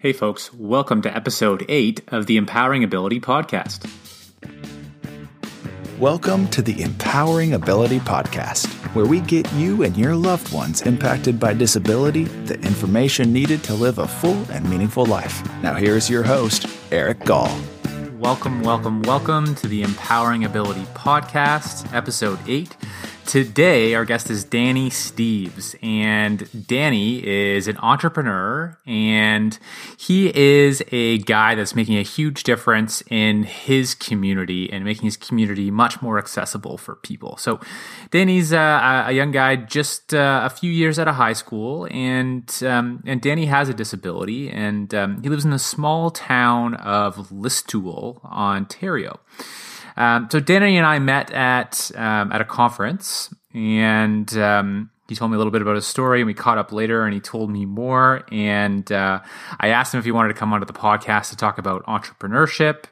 Hey, folks, welcome to episode 8 of the Empowering Ability Podcast. Welcome to the Empowering Ability Podcast, where we get you and your loved ones impacted by disability the information needed to live a full and meaningful life. Now, here's your host, Eric Gall. Welcome, welcome, welcome to the Empowering Ability Podcast, episode 8. Today, our guest is Danny Steves, and Danny is an entrepreneur, and he is a guy that's making a huge difference in his community and making his community much more accessible for people. So, Danny's uh, a young guy, just uh, a few years out of high school, and um, and Danny has a disability, and um, he lives in the small town of Listowel, Ontario. Um, so Danny and I met at um, at a conference, and um, he told me a little bit about his story, and we caught up later, and he told me more. And uh, I asked him if he wanted to come onto the podcast to talk about entrepreneurship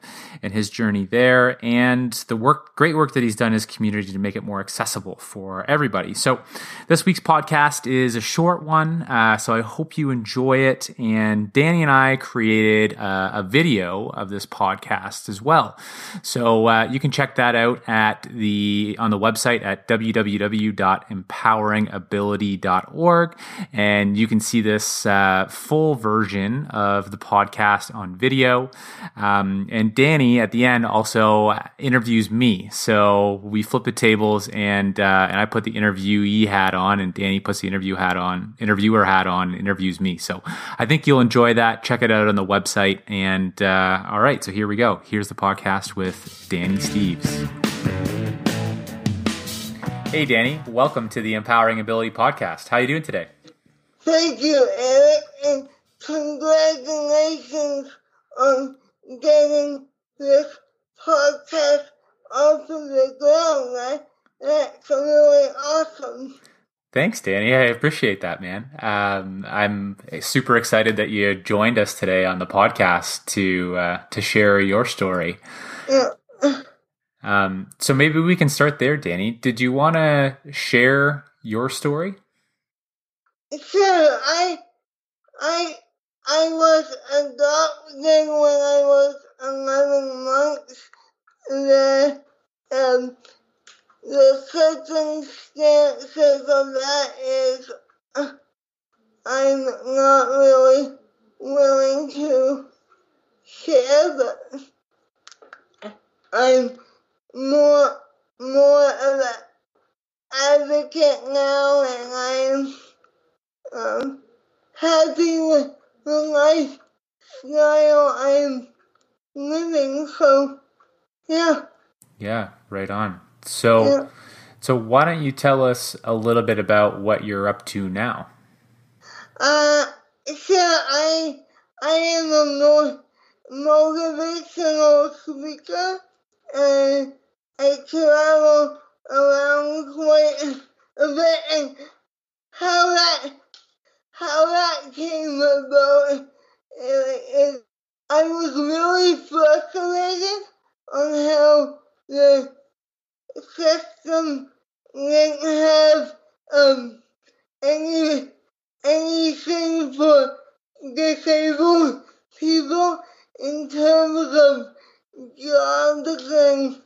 and his journey there, and the work, great work that he's done in his community to make it more accessible for everybody. So this week's podcast is a short one, uh, so I hope you enjoy it. And Danny and I created uh, a video of this podcast as well, so uh, you can check that out at the on the website at www.empowering ability.org. And you can see this uh, full version of the podcast on video. Um, and Danny at the end also interviews me. So we flip the tables and, uh, and I put the interviewee hat on and Danny puts the interview hat on, interviewer hat on, interviews me. So I think you'll enjoy that. Check it out on the website. And uh, all right, so here we go. Here's the podcast with Danny Steves. Hey, Danny. Welcome to the Empowering Ability Podcast. How are you doing today? Thank you, Eric, and congratulations on getting this podcast of the ground. That's really awesome. Thanks, Danny. I appreciate that, man. Um, I'm super excited that you joined us today on the podcast to uh, to share your story. Yeah. Um, so maybe we can start there, Danny. Did you want to share your story? Sure. I, I, I was adopted when I was eleven months. The um, the circumstances of that is uh, I'm not really willing to share, but I'm more more of an advocate now, and I'm um, happy with the lifestyle I'm living. So, yeah. Yeah, right on. So, Yeah. so why don't you tell us a little bit about what you're up to now? Uh, so I I am a motivational speaker, and I travel around quite a bit. And how that how that came about is I was really frustrated on how the system didn't have um any anything for disabled people in terms of jobs and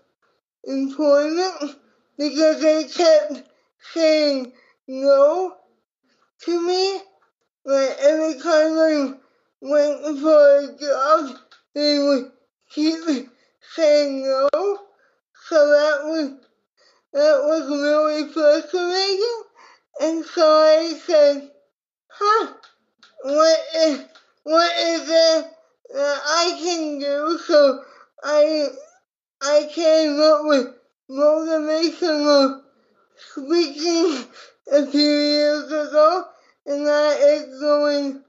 employment because they kept saying no to me. Like every time I went for a job, they would keep saying no. So that was that was really frustrating. And so I said, huh, what is, what is it that I can do? So I, I came up with motivational speaking a few years ago, and that is going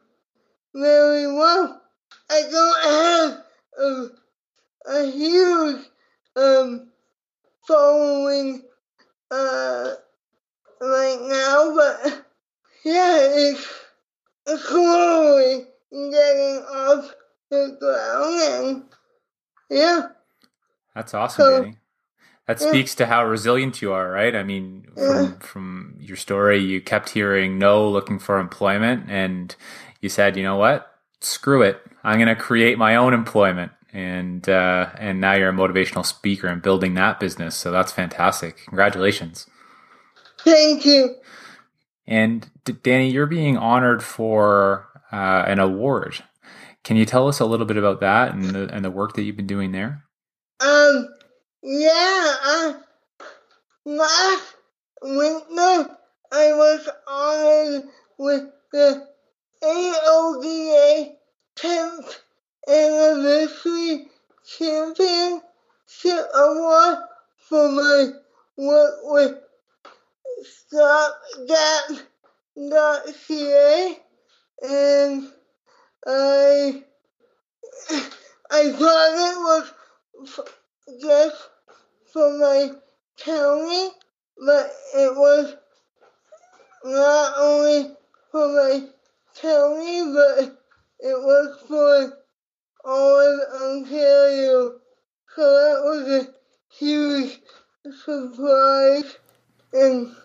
very well. I don't have a, a huge um, following uh, right now, but yeah, it's slowly getting off the ground, and yeah, That's awesome, So- Danny. That Yeah. speaks to how resilient you are, right? I mean, from, from your story, you kept hearing no, looking for employment, and you said, you know what? screw it, I'm going to create my own employment. And uh, and now you're a motivational speaker and building that business. So that's fantastic. Congratulations. Thank you. And Danny, you're being honored for uh, an award. Can you tell us a little bit about that and the, and the work that you've been doing there? Um, yeah, uh, last winter I was honored with the AODA 10th Anniversary Championship Award for my work with StopGap.ca and I I thought it was just for my county, but it was not only for my county, but it was for all of Ontario. So that was a huge surprise, and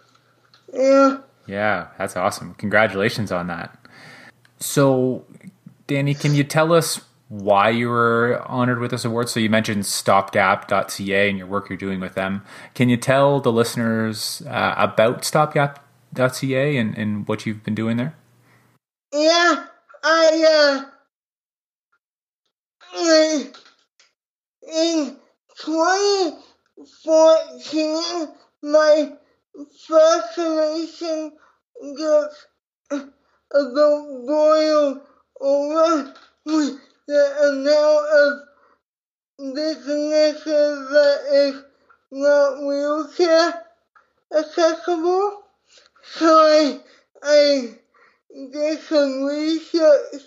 yeah. Yeah, that's awesome. Congratulations on that. So, Danny, can you tell us why you were honored with this award? So, you mentioned stopgap.ca and your work you're doing with them. Can you tell the listeners uh, about stopgap.ca and, and what you've been doing there? Yeah, I, uh, in, in 2014, my frustration gets about boil over with the amount of businesses that is not wheelchair accessible. So I, I did some research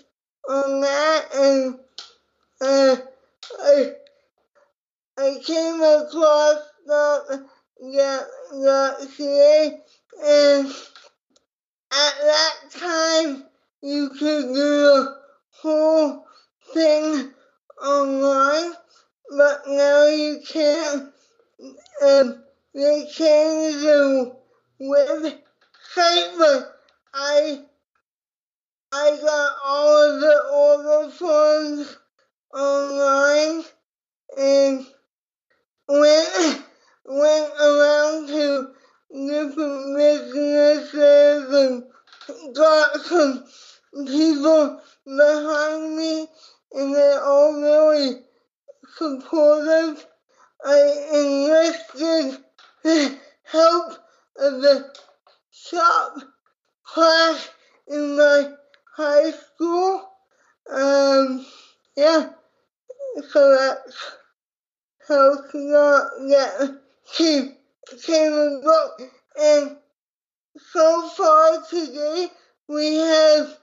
on that and uh, I, I came across that, that, that CA and at that time you could do a whole thing online, but now you can't. Um, they changed the website, but I I got all of the order forms online and went went around to different businesses and got some people behind me and they're all really supportive. I enlisted the help of the shop class in my high school. Um, yeah, so that's how that came, came about. And so far today, we have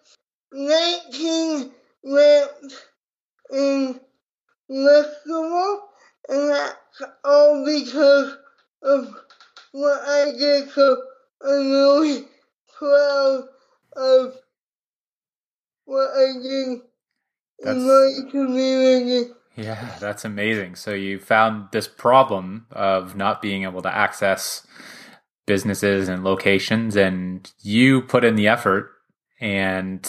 19 ramps in Listowel, and that's all because of what I did. So I'm really proud of what I did That's- in my community. Yeah, that's amazing. So you found this problem of not being able to access businesses and locations, and you put in the effort and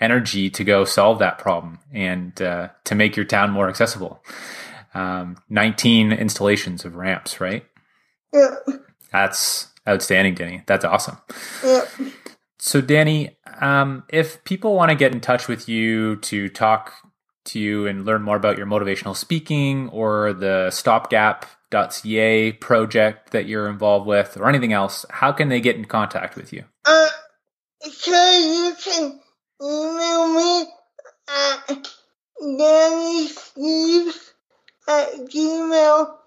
energy to go solve that problem and uh, to make your town more accessible. Um, 19 installations of ramps, right? Yeah, That's outstanding, Danny. That's awesome. yeah. So, Danny, um, if people want to get in touch with you to talk to you and learn more about your motivational speaking or the stopgap.ca project that you're involved with or anything else, how can they get in contact with you? Uh, so you can email me at dannysteves at gmail.com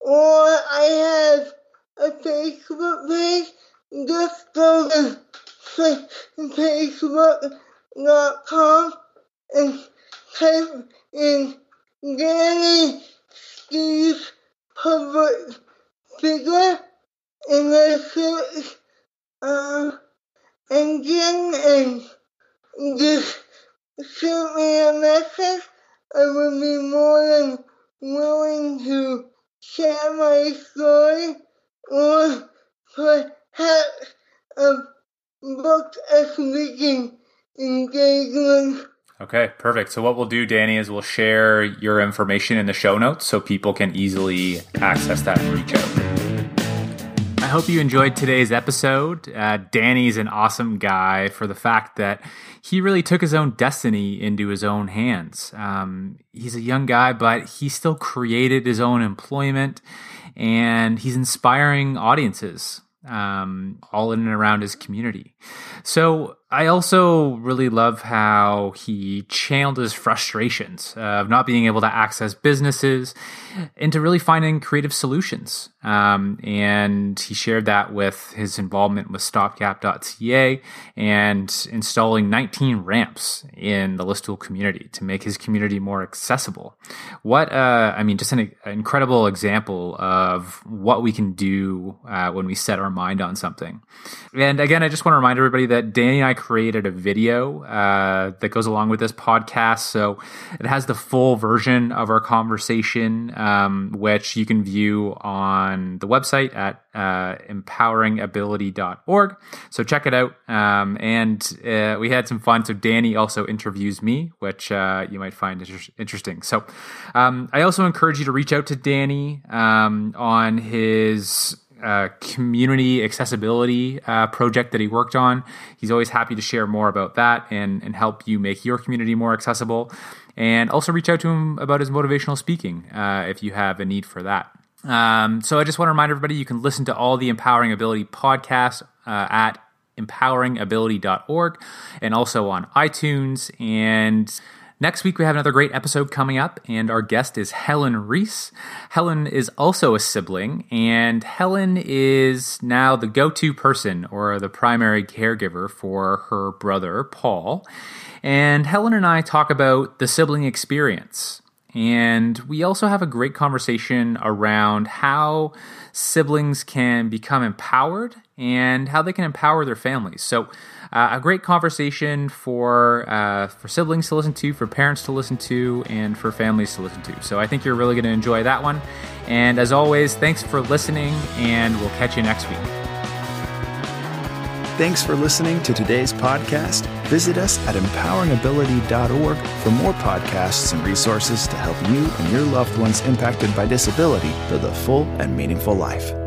or I have a Facebook page. Just go to facebook.com and type in Danny Steves public figure in the search uh, engine and just shoot me a message. I would be more than willing to share my story or perhaps um, book a engagement. Okay, perfect. So what we'll do, Danny, is we'll share your information in the show notes so people can easily access that and reach out. I hope you enjoyed today's episode. Uh, Danny's an awesome guy for the fact that he really took his own destiny into his own hands. Um, he's a young guy, but he still created his own employment and he's inspiring audiences um, all in and around his community. So I also really love how he channeled his frustrations of not being able to access businesses into really finding creative solutions. Um, and he shared that with his involvement with stopgap.ca and installing 19 ramps in the Listowel community to make his community more accessible. What, uh, I mean, just an, an, incredible example of what we can do uh, when we set our mind on something. And again, I just want to remind everybody that Danny and I created a video uh, that goes along with this podcast. So it has the full version of our conversation, um, which you can view on the website at uh, empoweringability.org. So check it out. Um, and uh, we had some fun. So Danny also interviews me, which uh, you might find inter- interesting. So um, I also encourage you to reach out to Danny um, on his uh, community accessibility uh, project that he worked on. He's always happy to share more about that and, and help you make your community more accessible. And also reach out to him about his motivational speaking uh, if you have a need for that. Um, so I just want to remind everybody you can listen to all the Empowering Ability podcasts uh, at empoweringability.org and also on iTunes and Next week, we have another great episode coming up, and our guest is Helen Reese. Helen is also a sibling, and Helen is now the go to person or the primary caregiver for her brother, Paul. And Helen and I talk about the sibling experience. And we also have a great conversation around how siblings can become empowered and how they can empower their families. So, uh, a great conversation for uh, for siblings to listen to, for parents to listen to, and for families to listen to. So I think you're really going to enjoy that one. And as always, thanks for listening, and we'll catch you next week. Thanks for listening to today's podcast. Visit us at empoweringability.org for more podcasts and resources to help you and your loved ones impacted by disability live a full and meaningful life.